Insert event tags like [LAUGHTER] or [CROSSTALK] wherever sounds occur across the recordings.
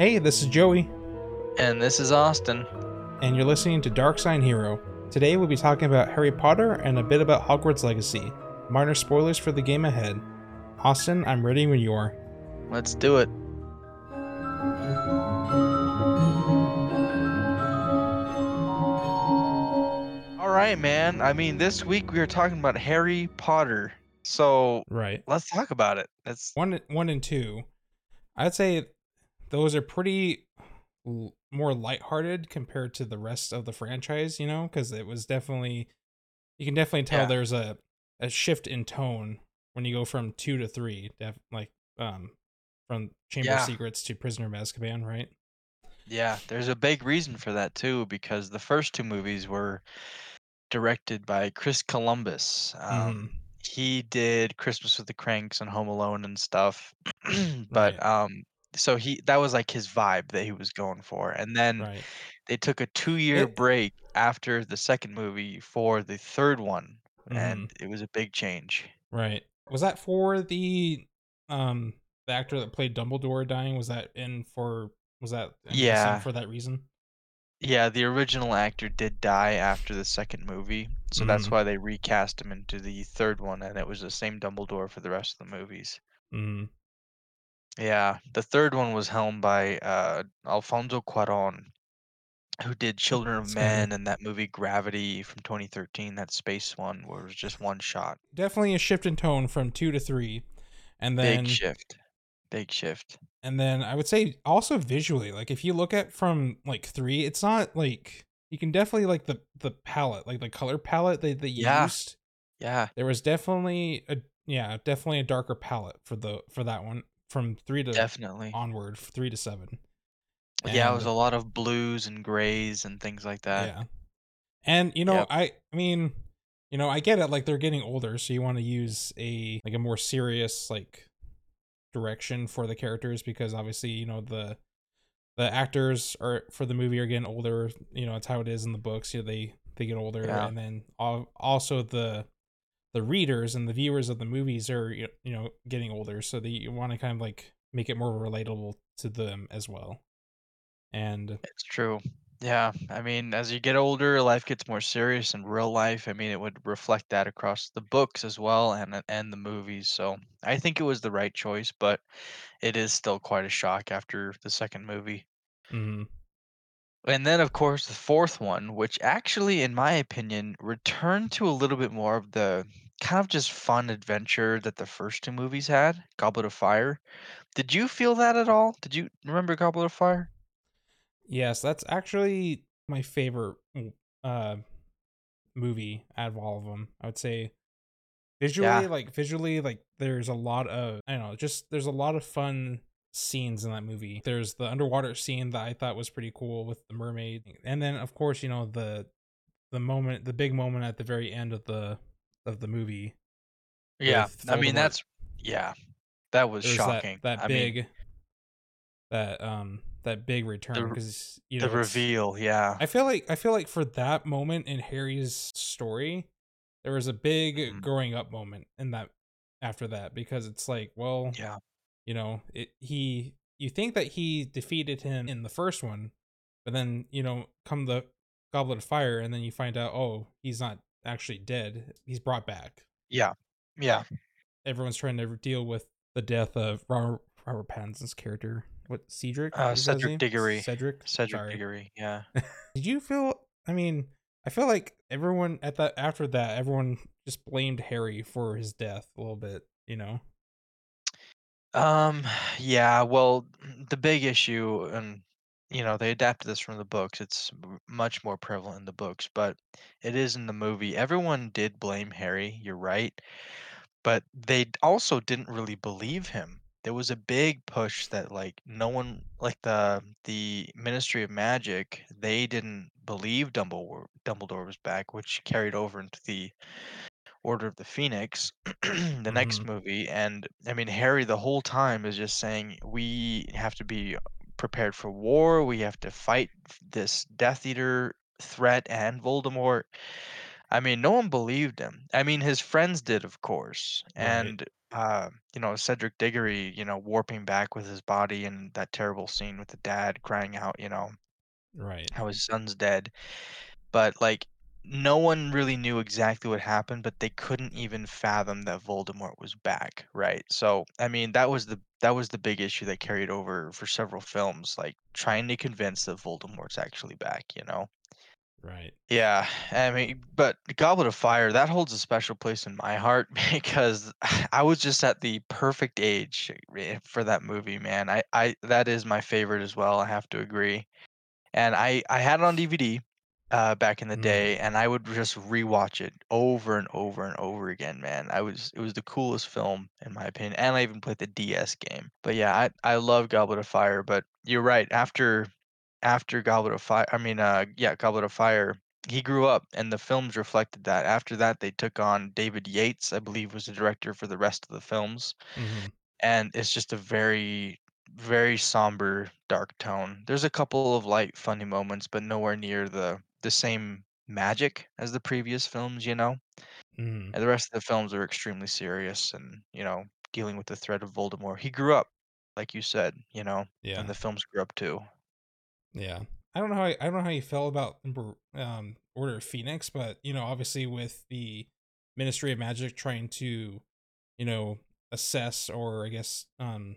Hey, this is Joey, And this is Austin. and you're listening to Dark Sign Hero. Today we'll be talking about Harry Potter and a bit about Hogwarts Legacy. Minor spoilers for the game ahead. Austin, I'm ready when you are. Let's do it. All right, man. I mean, this week we are talking about Harry Potter. So Right. let's talk about it. It's One, one and two. I'd say those are pretty l- more lighthearted compared to the rest of the franchise, you know, because it was definitely you can definitely tell Yeah. there's a a shift in tone when you go from two to three, def- like um from Chamber Yeah. of Secrets to Prisoner of Azkaban, right? yeah, there's a big reason for that too, because the first two movies were directed by Chris Columbus. Um, he did Christmas with the Cranks and Home Alone and stuff. [CLEARS THROAT] but Right. um so he that was like his vibe that he was going for. And then Right. they took a two year break after the second movie for the third one. Mm-hmm. And it was a big change. Right. Was that for the um the actor that played Dumbledore dying? Was that in for was that Yeah. for that reason? Yeah, the original actor did die after the second movie, so that's Mhm. why they recast him into the third one, and it was the same Dumbledore for the rest of the movies. Mm. Yeah, the third one was helmed by uh, Alfonso Cuarón, who did Children of Men and that movie Gravity from 2013, that space one where it was just one shot. Definitely a shift in tone from two to three. And then Big shift. Big shift. and then I would say also visually, like if you look at from like three, it's not like you can definitely like the the palette, like the color palette that they Yeah. used. Yeah, There was definitely a yeah, definitely a darker palette for the for that one from three to definitely. onward, three to seven. Yeah, it was a lot of blues and grays and things like that. Yeah. And you know, Yep. I I mean, you know, I get it like they're getting older, so you want to use a like a more serious like direction for the characters because obviously, you know, the the actors are for the movie are getting older, you know, it's how it is in the books, you know, they they get older Yeah. and then al- also the the readers and the viewers of the movies are you know getting older, so that you want to kind of like make it more relatable to them as well. And It's true. Yeah, I mean, as you get older, life gets more serious in real life. I mean, it would reflect that across the books as well and and the movies. So I think it was the right choice, but it is still quite a shock after the second movie. mhm, And then, of course, the fourth one, which actually, in my opinion, returned to a little bit more of the kind of just fun adventure that the first two movies had, Goblet of Fire. Did you feel that at all? Did you remember Goblet of Fire? Yes, that's actually my favorite uh movie out of all of them. I would say visually Yeah. like visually like there's a lot of I don't know, just there's a lot of fun scenes in that movie. There's the underwater scene that I thought was pretty cool with the mermaid. And then of course, you know, the the moment the big moment at the very end of the of the movie. Yeah, I mean that's yeah, that was There's shocking. that that I mean, big that um that big return because you know it's- reveal, yeah, I feel like I feel like for that moment in Harry's story, there was a big Mhm. growing up moment in that after that because it's like, well, yeah, you know, it he you think that he defeated him in the first one, but then, you know, come the Goblet of Fire and then you find out, oh, he's not actually dead. He's brought back. yeah, yeah, Everyone's trying to deal with the death of Robert, Robert Pattinson's character. What Cedric? Uh, Is that his Cedric? Diggory. Cedric. Cedric Sorry. Diggory, yeah. [LAUGHS] Did you feel? I mean, I feel like everyone at that after that, everyone just blamed Harry for his death a little bit. You know? Um, [SIGHS] yeah, well, [CLEARS THROAT] the big issue, and you know, they adapted this from the books. It's much more prevalent in the books, but it is in the movie. Everyone did blame Harry, you're right, but they also didn't really believe him. There was a big push that like no one like the the Ministry of Magic, they didn't believe Dumbledore Dumbledore was back, which carried over into the Order of the Phoenix, [CLEARS THROAT] the next Mhm. movie, and I mean Harry the whole time is just saying we have to be prepared for war, we have to fight this Death Eater threat and Voldemort. I mean, no one believed him. I mean, his friends did, of course, Right. and, uh, you know, Cedric Diggory, you know, warping back with his body and that terrible scene with the dad crying out, you know, Right. how his son's dead. But, like, no one really knew exactly what happened, but they couldn't even fathom that Voldemort was back, right? So, I mean, that was the that was the big issue that carried over for several films, like, trying to convince that Voldemort's actually back, you know? Right. Yeah, I mean, but Goblet of Fire, that holds a special place in my heart [LAUGHS] because I was just at the perfect age eh, for that movie, man. I I that is my favorite as well, I have to agree. And I I had it on DVD, uh, back in the Mm. day, and I would just rewatch it over and over and over again, man. I was it was the coolest film in my opinion, and I even played the DS game. But yeah, I I love Goblet of Fire, but you're right, after after Goblet of Fire I mean, uh, yeah, Goblet of Fire, he grew up, and the films reflected that. After that, they took on David Yates, I believe, was the director for the rest of the films, Mhm. and it's just a very, very somber, dark tone. There's a couple of light, funny moments, but nowhere near the the same magic as the previous films, you know? Mhm. And the rest of the films are extremely serious and, you know, dealing with the threat of Voldemort. He grew up, like you said, you know, and the films grew up too. Yeah. I don't know how I don't know how you felt about um Order of Phoenix, but you know, obviously with the Ministry of Magic trying to, you know, assess or I guess um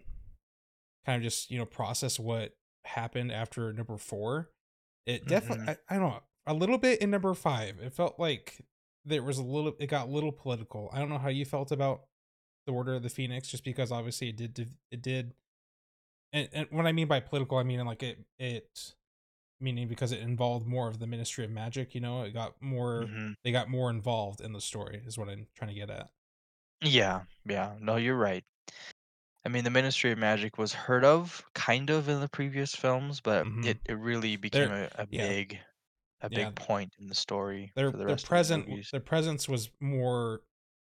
kind of just, you know, process what happened after number 4, it definitely I, I don't know, a little bit in number 5. It felt like there was a little it got a little political. I don't know how you felt about the Order of the Phoenix just because obviously it did it did and, and what I mean by political, I mean like it it meaning because it involved more of the Ministry of Magic, you know, it got more Mhm. they got more involved in the story is what I'm trying to get at. Yeah, yeah. No, you're right. I mean, the Ministry of Magic was heard of, kind of, in the previous films, but Mhm. it, it really became They're a, a yeah, big a yeah. big point in the story Their the their of the their presence was more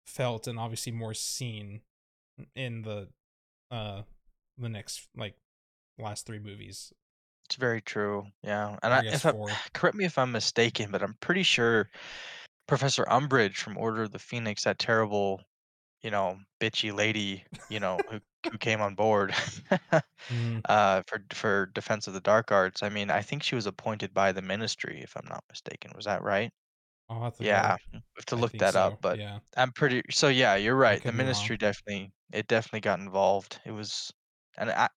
felt and obviously more seen in the uh the next like last 3 movies, It's very true. Yeah, and I, I if I [SIGHS] correct me if I'm mistaken, but I'm pretty sure Professor Umbridge from Order of the Phoenix, that terrible, you know, bitchy lady, you know, who who [LAUGHS] came on board [LAUGHS] Mhm. uh, for for Defense of the Dark Arts. I mean, I think she was appointed by the Ministry, if I'm not mistaken. Was that right? I'll have to Yeah, have to I look think that up, so. but Yeah. I'm pretty so yeah, you're I right. The could be wrong. ministry definitely it definitely got involved. It was and I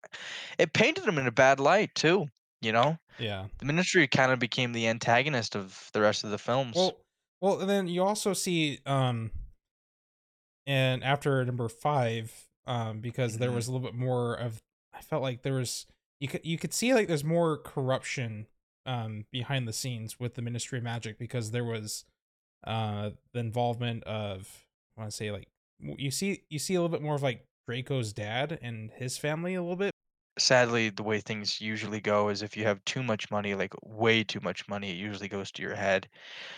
it painted them in a bad light too, you know? Yeah. The ministry kind of became the antagonist of the rest of the films. Well well, and then you also see um and after number 5 um because there Mhm, was a little bit more of I felt like there was you could you could see like there's more corruption um behind the scenes with the Ministry of Magic because there was uh the involvement of I want to say like you see you see a little bit more of like Draco's dad and his family a little bit. Sadly, the way things usually go is if you have too much money, like way too much money, it usually goes to your head.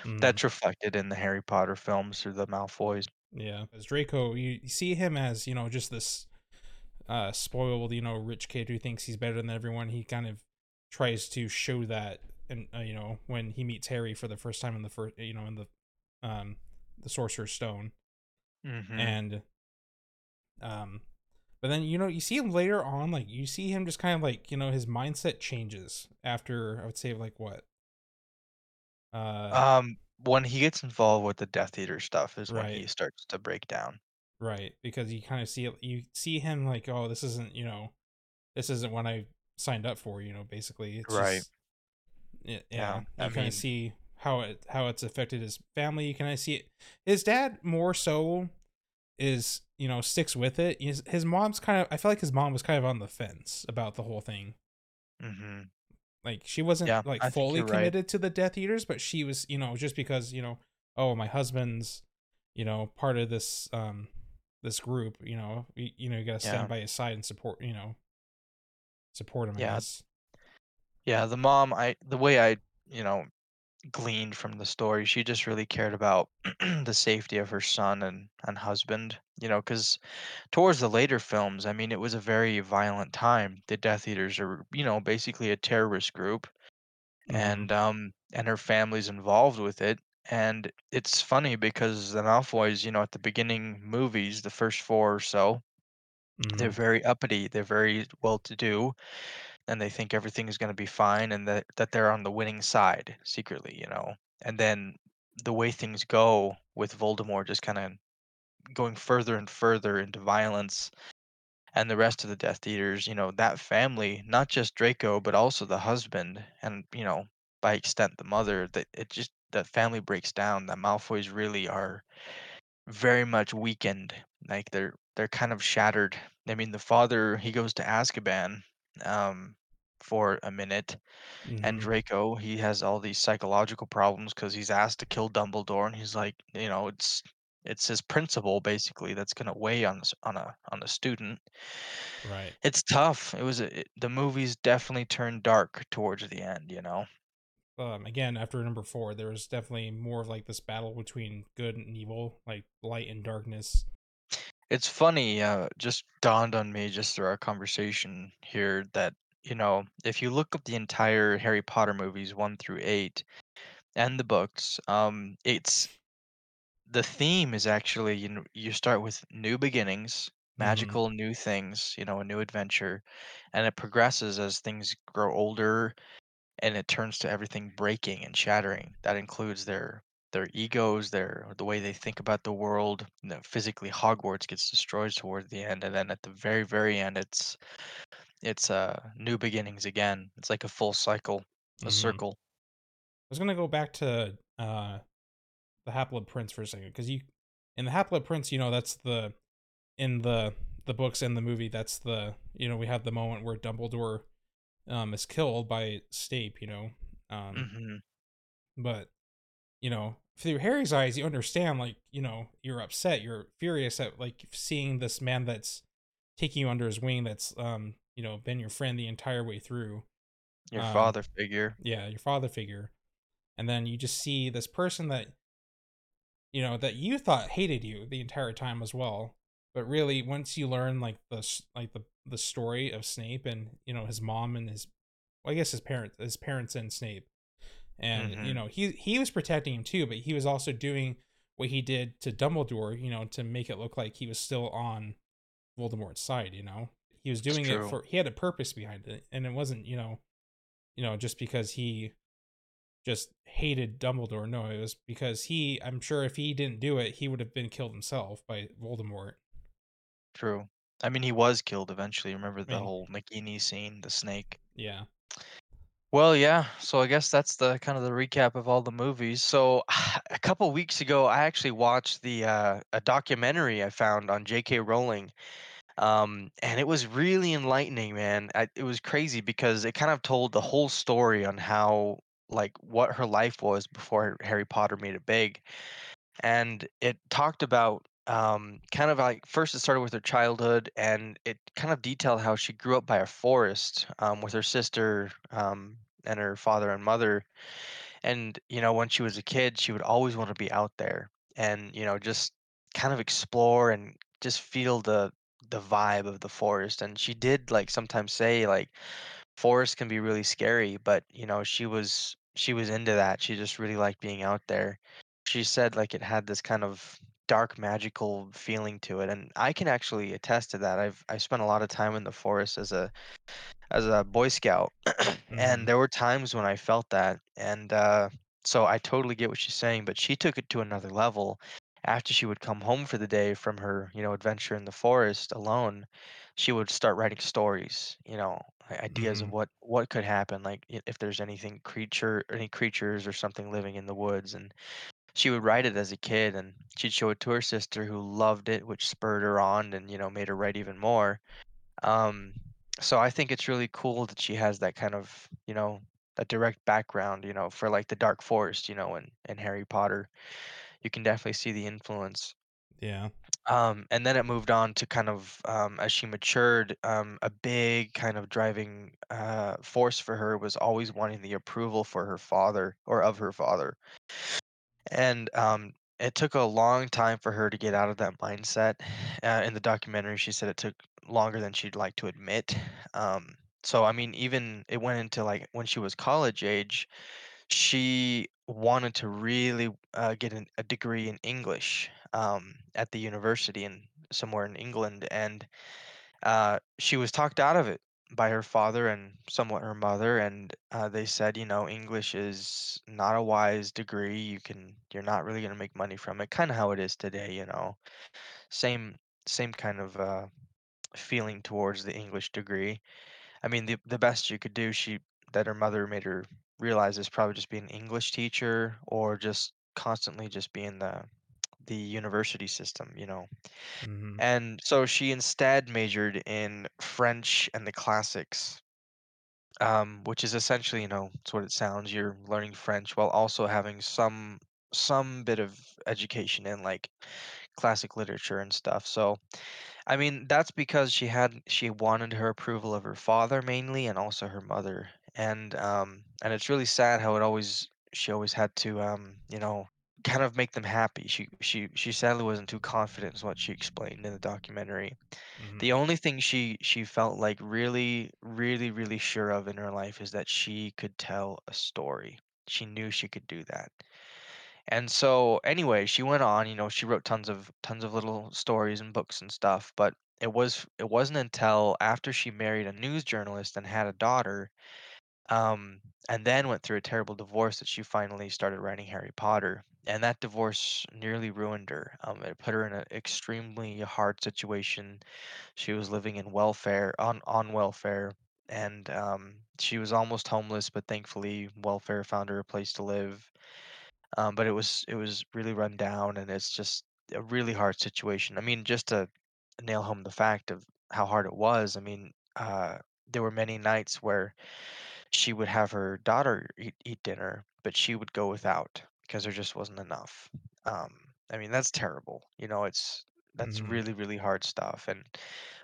Mm, That's reflected in the Harry Potter films through the Malfoys. Yeah, as Draco, you, you see him as you know just this uh spoiled you know rich kid who thinks he's better than everyone. He kind of tries to show that, and uh, you know when he meets Harry for the first time in the first you know in the um the Sorcerer's Stone, Mhm. and um But then you know you see him later on, like you see him just kind of like you know his mindset changes after I would say like what uh Um, when he gets involved with the Death Eater stuff is when he starts to break down. right because you kind of see you see him like oh this isn't you know this isn't what I signed up for you know basically it's Right. just Yeah. yeah I you kind of see how it how it's affected his family you kind of see it his dad more so is you know sticks with it his, his mom's kind of I feel like his mom was kind of on the fence about the whole thing mhm. Like she wasn't Yeah, like I fully you're right. committed to the Death Eaters, but she was, you know, just because, you know, oh, my husband's, you know, part of this um this group, you know, you, you know, you got to stand Yeah. by his side and support, you know, support him, Yeah. Yeah, the mom, I the way I, you know, gleaned from the story, she just really cared about [CLEARS THROAT] the safety of her son and and husband, you know, cuz towards the later films, I mean, it was a very violent time. The Death Eaters are, you know, basically a terrorist group Mhm. and um and her family's involved with it And it's funny because the Malfoys, you know, at the beginning movies, the first 4 or so, they're Mhm. very uppity, they're very well-to-do, and they think everything is gonna be fine and that that they're on the winning side secretly, you know? And then the way things go with Voldemort just kinda going further and further into violence and the rest of the Death Eaters, you know, that family, not just Draco, but also the husband and, you know, by extent, the mother, that it just that family breaks down, that Malfoys really are very much weakened, like, they're they're kind of shattered. I mean, the father, he goes to Azkaban, um, for a minute, and Mhm. Draco, he has all these psychological problems because he's asked to kill Dumbledore, and he's like, you know, it's it's his principle basically that's gonna weigh on s on a on a student. Right. It's tough. It was a the movies definitely turned dark towards the end, you know? Um, again, after number 4, there was definitely more of, like, this battle between good and evil, like, light and darkness. It's funny, uh, just dawned on me just through our conversation here that, you know, if you look up the entire Harry Potter movies 1 through 8 and the books, um, it's the theme is actually, you kn you start with new beginnings, Mhm. magical new things, you know, a new adventure, and it progresses as things grow older, and it turns to everything breaking and shattering. That includes their their egos, their the way they think about the world, you know, physically, Hogwarts gets destroyed towards the end, and then at the very, very end, it's it's, uh, new beginnings again. It's like a full cycle, a Mhm. circle. I was gonna go back to, uh, The Half-Blood Prince for a second because you in The Half-Blood Prince, you know, that's the in the the books and the movie, that's the you know, we have the moment where Dumbledore, um, is killed by Snape, you know? Um, Mhm. but, you know, through Harry's eyes, you understand, like, you know, you're upset, you're furious at, like, seeing this man that's taking you under his wing that's, um, you know, been your friend the entire way through. Your Um, father figure. yeah, your father figure. And then you just see this person that you know, that you thought hated you the entire time as well. But really, once you learn, like, the like, the the story of Snape and, you know, his mom and his well, I guess his parents, his parents and Snape, and, you Mhm. know, he he was protecting him too, but he was also doing what he did to Dumbledore, you know, to make it look like he was still on Voldemort's side, you know? He was doing it for he had a purpose behind it, and it wasn't, you know you know, just because he just hated Dumbledore, no, it was because he I'm sure if he didn't do it, he would have been killed himself by Voldemort. True. I mean, he was killed eventually, remember I the mean whole Nagini scene, the snake? Yeah. Well, yeah, so I guess that's the kind of the recap of all the movies. So, [SIGHS] a couple weeks ago, I actually watched the, uh a documentary I found on J.K. Rowling, um, and it was really enlightening, man. I it was crazy because it kind of told the whole story on how like, what her life was before Harry Potter made it big. And it talked about, um, kind of like first it started with her childhood, and it kind of detailed how she grew up by a forest, um, with her sister, um, and her father and mother. And, you know, when she was a kid, she would always wanna be out there and, you know, just kind of explore and just feel the the vibe of the forest. And she did, like, sometimes say, like, forests can be really scary, but, you know, she was she was into that, she just really liked being out there. She said, like, it had this kind of dark, magical feeling to it, and I can actually attest to that. I've I spent a lot of time in the forest as a as a Boy Scout, [CLEARS THROAT] and Mhm. there were times when I felt that, and, uh, so I totally get what she's saying, but she took it to another level. After she would come home for the day from her, you know, adventure in the forest alone, she would start writing stories, you know, ideas of Mhm. what what could happen, like, if there's anything creature any creatures or something living in the woods, and she would write it as a kid, and she'd show it to her sister who loved it, which spurred her on and, you know, made her write even more. Um, so I think it's really cool that she has that kind of, you know, a direct background, you know, for, like, the dark forest, you know, and, and Harry Potter. You can definitely see the influence. Yeah. Um, and then it moved on to kind of, um, as she matured, um, a big kind of driving, uh, force for her was always wanting the approval for her father or of her father. And, um, it took a long time for her to get out of that mindset. Uh, in the documentary, she said it took longer than she'd like to admit. Um, so, I mean, even it went into, like, when she was college age, she wanted to really uh, get an, a degree in English um, at the university in somewhere in England, and uh, she was talked out of it by her father and somewhat her mother, and uh, they said, you know, English is not a wise degree. You can, you're not really going to make money from it. Kind of how it is today, you know. Same, same kind of uh, feeling towards the English degree. I mean, the the best you could do, she that her mother made her realize is probably just being an English teacher or just constantly just being the the university system, you know. hmm And so she instead majored in French and the classics, um, which is essentially, you know, it's what it sounds. You're learning French while also having some some bit of education in like classic literature and stuff. So I mean, that's because she had she wanted her approval of her father mainly and also her mother. And um and it's really sad how it always she always had to um, you know, kind of make them happy. She she she sadly wasn't too confident is what she explained in the documentary. hmm The only thing she she felt like really really really sure of in her life is that she could tell a story. She knew she could do that. And so anyway, she went on, you know, she wrote tons of tons of little stories and books and stuff, but it was it wasn't until after she married a news journalist and had a daughter, um, and then went through a terrible divorce that she finally started writing Harry Potter. And that divorce nearly ruined her. Um, it put her in an extremely hard situation. She was living in welfare on on welfare, and um, she was almost homeless, but thankfully welfare found her a place to live um, but it was it was really run down, and it's just a really hard situation. I mean, just to nail home the fact of how hard it was, I mean, uh, there were many nights where she would have her daughter eat, eat dinner, but she would go without because there just wasn't enough. Um, I mean, that's terrible. You know, it's that's hmm really really hard stuff. And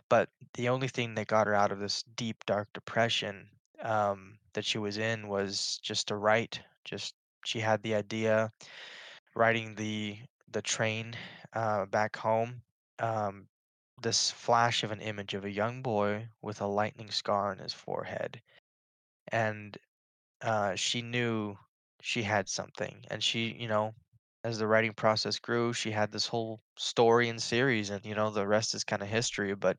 but the only thing that got her out of this deep dark depression um, that she was in was just to write. Just she had the idea riding the the train uh, back home, um, this flash of an image of a young boy with a lightning scar on his forehead, and uh, she knew she had something, and she, you know, as the writing process grew, she had this whole story and series, and you know, the rest is kind of history. But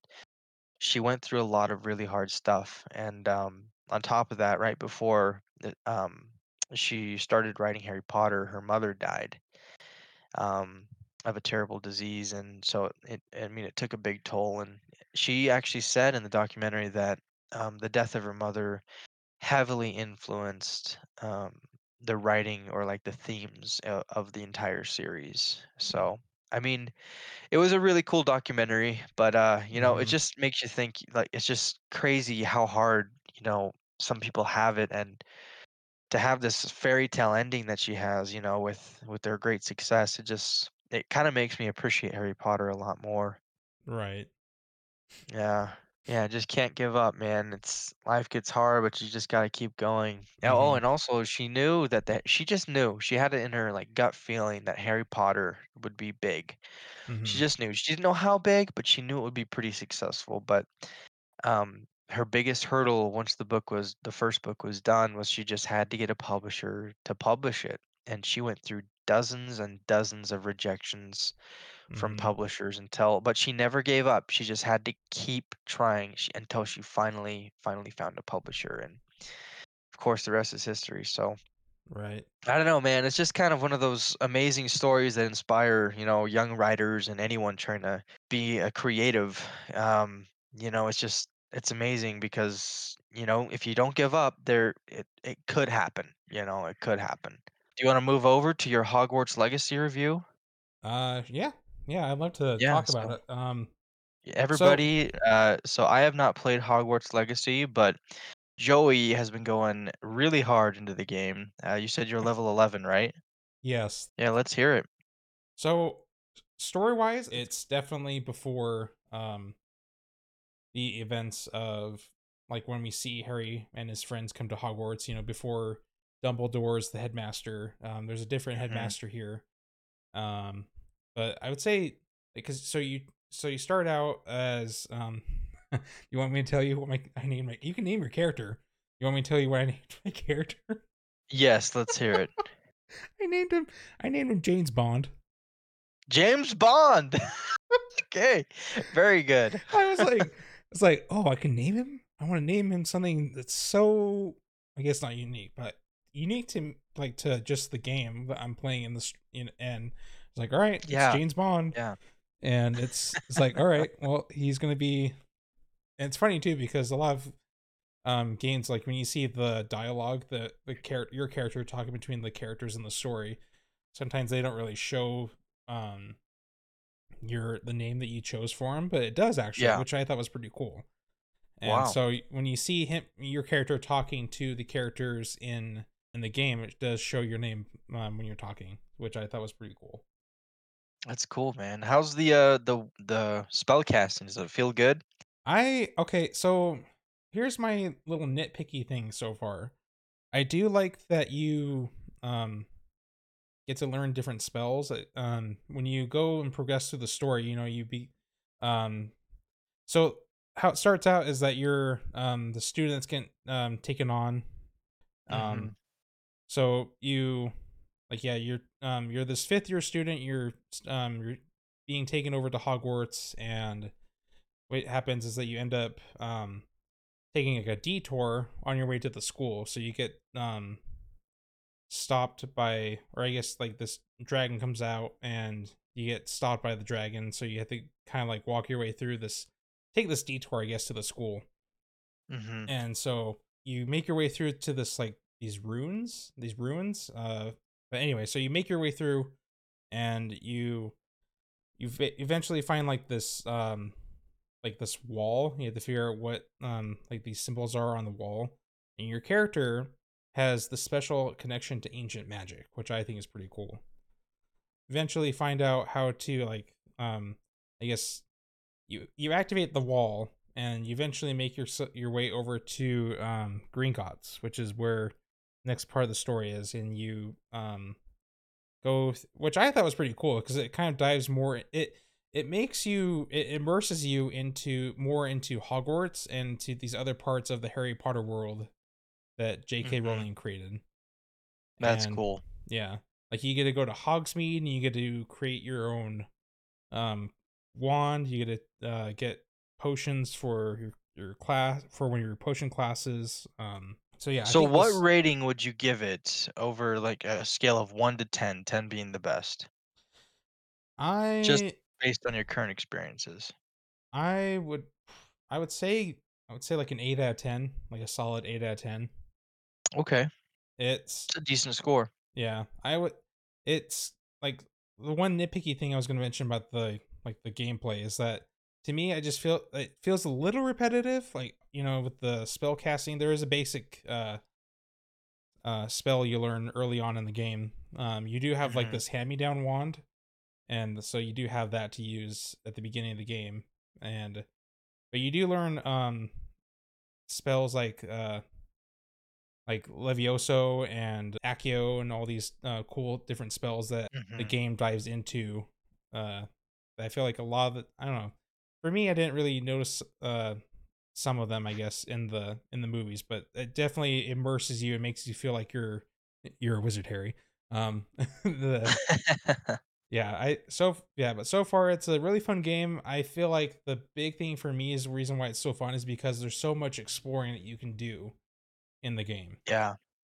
she went through a lot of really hard stuff, and um, on top of that, right before um, she started writing Harry Potter, her mother died um, of a terrible disease, and so it, I mean, it took a big toll. And she actually said in the documentary that um, the death of her mother heavily influenced um, the writing or like the themes of, of the entire series. So, I mean, it was a really cool documentary, but uh, you know, it hmm just makes you think. Like, it's just crazy how hard you know some people have it, and to have this fairy tale ending that she has, you know, with with their great success, it just it kind of makes me appreciate Harry Potter a lot more. Right. Yeah. Yeah, just can't give up, man. It's life gets hard, but you just got to keep going. Yeah, Oh, hmm and also she knew that that she just knew. She had it in her like gut feeling that Harry Potter would be big. She hmm just knew. She didn't know how big, but she knew it would be pretty successful. But um her biggest hurdle once the book was the first book was done was she just had to get a publisher to publish it and she went through dozens and dozens of rejections from hmm publishers until but she never gave up she just had to keep trying she, until she finally finally found a publisher and of course the rest is history so Right. I don't know, man. It's just kind of one of those amazing stories that inspire, you know, young writers and anyone trying to be a creative. Um, you know, it's just it's amazing because, you know, if you don't give up, there it it could happen. You know, it could happen. Do you want to move over to your Hogwarts Legacy review? Uh, yeah, yeah. I'd love to Yeah, talk about so it. Um, so everybody, uh, so I have not played Hogwarts Legacy, but Joey has been going really hard into the game. Uh, you said you're level 11, right? yes. Yeah, let's hear it. So story wise, it's definitely before um the events of like when we see Harry and his friends come to Hogwarts. You know, before Dumbledore's the headmaster. Um, there's a different hmm headmaster here. Um, but I would say because so you so you start out as um. [LAUGHS] you want me to tell you what my I name my you can name your character. You want me to tell you what I [LAUGHS] named my character? Yes, let's hear it. [LAUGHS] I named him. I named him James Bond. James Bond. okay, very good. I was like, it's like, oh, I can name him. I want to name him something that's so, I guess not unique, but unique to like to just the game that I'm playing in this. In and it's like, all right, Yeah. it's James Bond. Yeah. and it's it's like, all right, [LAUGHS] well, he's gonna be. And it's funny too because a lot of um games like when you see the dialogue that the character your character talking between the characters in the story sometimes they don't really show um your the name that you chose for him but it does actually Yeah. which i thought was pretty cool and Wow. so when you see him your character talking to the characters in in the game it does show your name um, when you're talking which i thought was pretty cool That's cool, man. How's the uh the the spell casting? Does it feel good? I okay, so here's my little nitpicky thing so far. I do like that you um get to learn different spells. uh, Um when you go and progress through the story, you know, you be um so how it starts out is that you're um the student that's getting um taken on um Mhm. so you like yeah you're um you're this fifth year student you're um you're being taken over to hogwarts and what happens is that you end up um taking like a detour on your way to the school so you get um stopped by or i guess like this dragon comes out and you get stopped by the dragon so you have to kind of like walk your way through this take this detour i guess to the school Mhm. and so you make your way through to this like these ruins these ruins uh but anyway so you make your way through and you you eventually find like this um like this wall. You have to figure out what um like these symbols are on the wall. And your character has the special connection to ancient magic which i think is pretty cool. Eventually find out how to like um i guess you you activate the wall and you eventually make your your way over to um Gringotts, which is where next part of the story is and you um go th- which I thought was pretty cool because it kind of dives more it it makes you it immerses you into more into Hogwarts and to these other parts of the Harry Potter world that J.K. Mhm. Rowling created. That's And- cool. yeah. Like you get to go to Hogsmeade and you get to create your own um wand. You get to uh, get potions for your your class for one of your potion classes. Um so yeah. I so think what this- rating would you give it over like a scale of 1 to 10, 10 being the best I just based on your current experiences? I would I would say I would say like an 8 out of 10, like a solid 8 out of 10. Okay. It's It's a decent score. Yeah, I would. It's like the one nitpicky thing I was going to mention about the like the gameplay is that to me I just feel it feels a little repetitive. Like you know, with the spell casting, there is a basic uh uh spell you learn early on in the game. Um, you do have like Mhm. this hand me down wand, and so you do have that to use at the beginning of the game, and but you do learn um spells like uh like Levioso and Accio and all these uh, cool different spells that the Mhm. game dives into. Uh, I feel like a lot of it. I don't know. For me, I didn't really notice uh, some of them. I guess in the in the movies, but it definitely immerses you. It makes you feel like you're you're a wizard, Harry. Um, [LAUGHS] the [LAUGHS] yeah, I so yeah, but so far it's a really fun game. I feel like the big thing for me is the reason why it's so fun is because there's so much exploring that you can do in the game. yeah.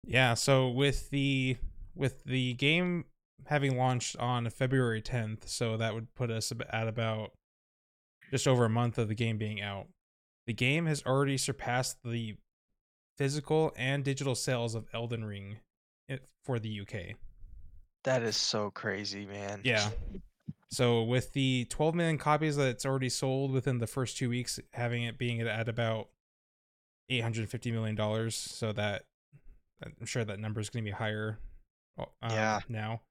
Yeah, so with the with the game having launched on February 10th, so that would put us at about just over a month of the game being out. The game has already surpassed the physical and digital sales of Elden Ring for the UK. That is so crazy, man. Yeah. So with the 12 million copies that it's already sold within the first 2 weeks having it being at about 850 million dollars, so that I'm sure that number is going to be higher uh, Yeah. now.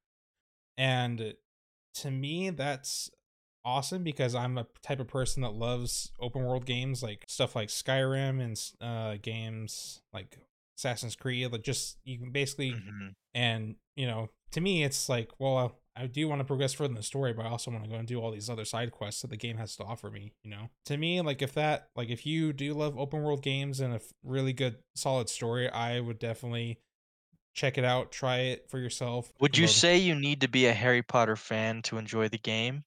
And to me that's awesome because I'm a type of person that loves open world games like stuff like Skyrim and uh games like Assassin's Creed like just you can basically Mhm. and you know to me it's like well i do want to progress further in the story but i also want to go and do all these other side quests that the game has to offer me you know to me like if that like if you do love open world games and a really good solid story i would definitely check it out, try it for yourself. Would you say you need to be a Harry Potter fan to enjoy the game?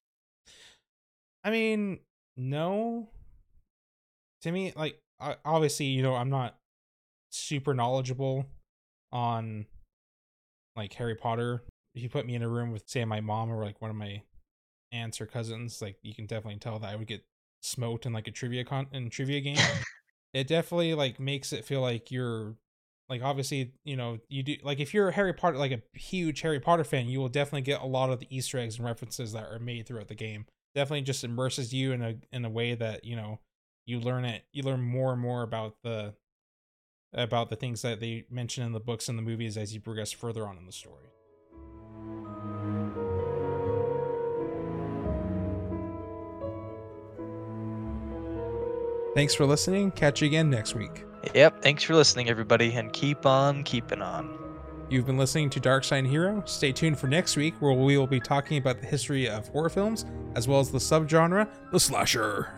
I mean, no. To me, like I- obviously, you know, I'm not super knowledgeable on like Harry Potter. If you put me in a room with say my mom or like one of my aunts or cousins, like you can definitely tell that I would get smoked in like a trivia con in trivia game. [LAUGHS] it definitely like makes it feel like you're like obviously you know you do like if you're a harry potter like a huge harry potter fan you will definitely get a lot of the easter eggs and references that are made throughout the game definitely just immerses you in a in a way that you know you learn it you learn more and more about the about the things that they mention in the books and the movies as you progress further on in the story thanks for listening catch you again next week Yep. Thanks for listening, everybody, and keep on keeping on. You've been listening to Dark Side Hero. Stay tuned for next week where we will be talking about the history of horror films as well as the subgenre, the slasher.